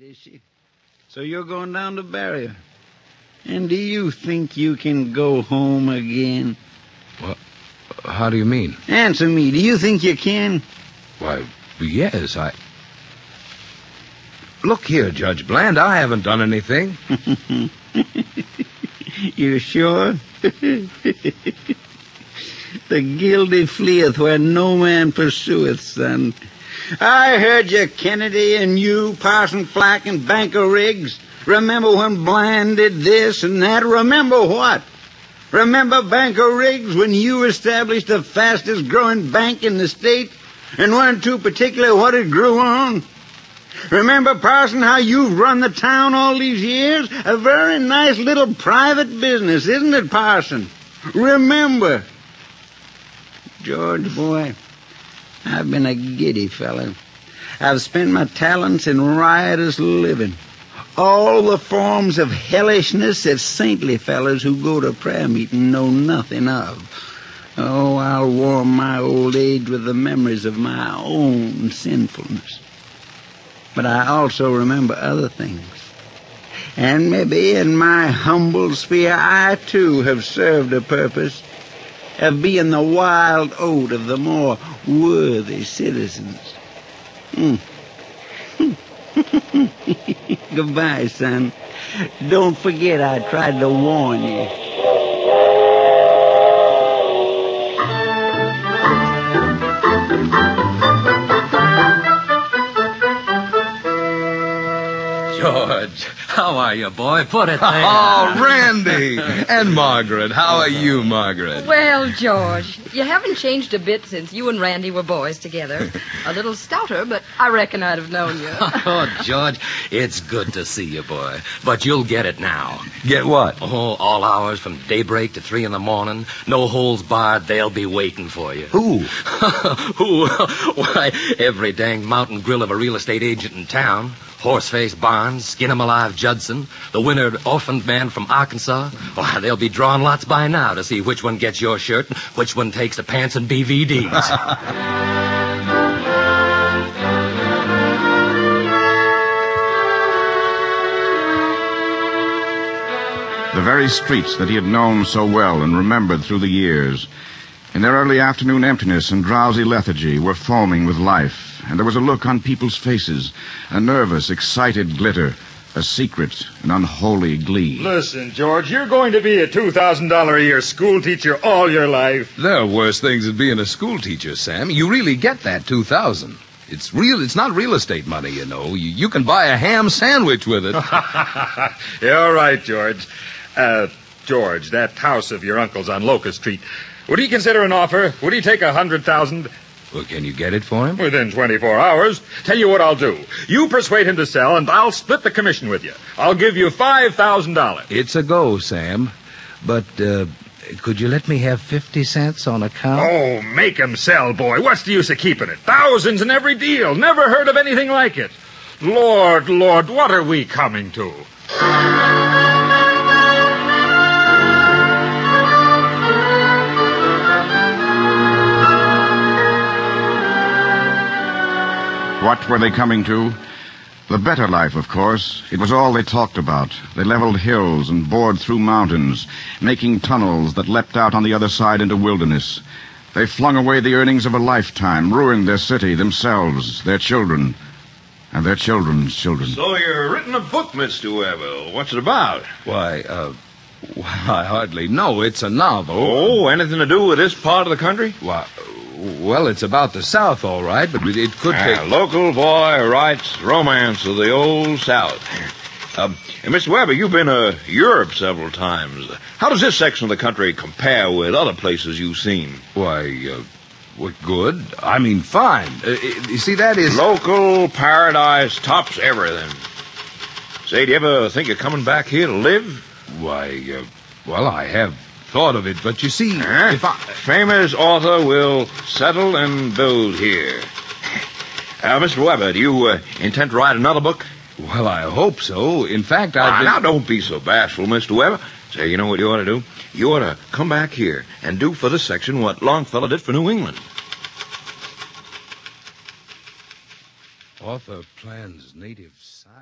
is she? So you're going down to bury her. And do you think you can go home again? Well, how do you mean? Answer me. Do you think you can? Why, yes, I. Look here, Judge Bland, I haven't done anything. you sure? the guilty fleeth where no man pursueth, son. I heard you, Kennedy, and you, Parson Flack, and Banker Riggs. Remember when Bland did this and that? Remember what? Remember Banker Riggs when you established the fastest growing bank in the state and weren't too particular what it grew on? Remember, Parson, how you've run the town all these years? A very nice little private business, isn't it, Parson? Remember. George, boy, I've been a giddy fellow. I've spent my talents in riotous living. All the forms of hellishness that saintly fellows who go to prayer meeting know nothing of. Oh, I'll warm my old age with the memories of my own sinfulness. But I also remember other things. And maybe in my humble sphere I too have served a purpose of being the wild oat of the more worthy citizens. Hmm. Goodbye, son. Don't forget I tried to warn you. George, how are you, boy? Put it there. Oh, Randy! and Margaret. How are you, Margaret? Well, George, you haven't changed a bit since you and Randy were boys together. A little stouter, but I reckon I'd have known you. oh, George, it's good to see you, boy. But you'll get it now. Get what? Oh, all hours from daybreak to three in the morning. No holes barred. They'll be waiting for you. Who? Who? Why, every dang mountain grill of a real estate agent in town. Horseface Barnes, Skin 'em Alive Judson, the winner orphaned man from Arkansas. Why, they'll be drawing lots by now to see which one gets your shirt and which one takes the pants and BVDs. The very streets that he had known so well and remembered through the years, in their early afternoon emptiness and drowsy lethargy, were foaming with life, and there was a look on people's faces, a nervous, excited glitter, a secret, an unholy glee. Listen, George, you're going to be a $2,000 a year school teacher all your life. There are worse things than being a school teacher, Sam. You really get that two thousand. It's real. It's not real estate money, you know. You, you can buy a ham sandwich with it. You're right, George. Uh, George, that house of your uncle's on Locust Street. Would he consider an offer? Would he take a hundred thousand? well, can you get it for him? Within 24 hours. Tell you what I'll do. You persuade him to sell, and I'll split the commission with you. I'll give you $5,000. It's a go, Sam. But uh, could you let me have fifty cents on account? Oh, make him sell, boy. What's the use of keeping it? Thousands in every deal. Never heard of anything like it. Lord, Lord, what are we coming to? What were they coming to? The better life, of course. It was all they talked about. They leveled hills and bored through mountains, making tunnels that leapt out on the other side into wilderness. They flung away the earnings of a lifetime, ruined their city, themselves, their children, and their children's children. So you're written a book, Mr. Webber. What's it about? Why, uh, well, I hardly know. It's a novel. Oh, anything to do with this part of the country? Why, well, it's about the South, all right, but it could Ah, take. local boy writes romance of the old South. Um, Mr. Webber, you've been to Europe several times. How does this section of the country compare with other places you've seen? Why, uh, what good? I mean, fine. Uh, uh, you see, that is. Local paradise tops everything. Say, do you ever think of coming back here to live? Why, uh, well, I have thought of it, but you see, Huh? if I. Famous author will settle and build here. Uh, Mr. Webber, do you uh, intend to write another book? Well, I hope so. In fact, I've Ah, been. now, don't be so bashful, Mr. Webber. Say, you know what you ought to do? You ought to come back here and do for this section what Longfellow did for New England. Author plans native saga.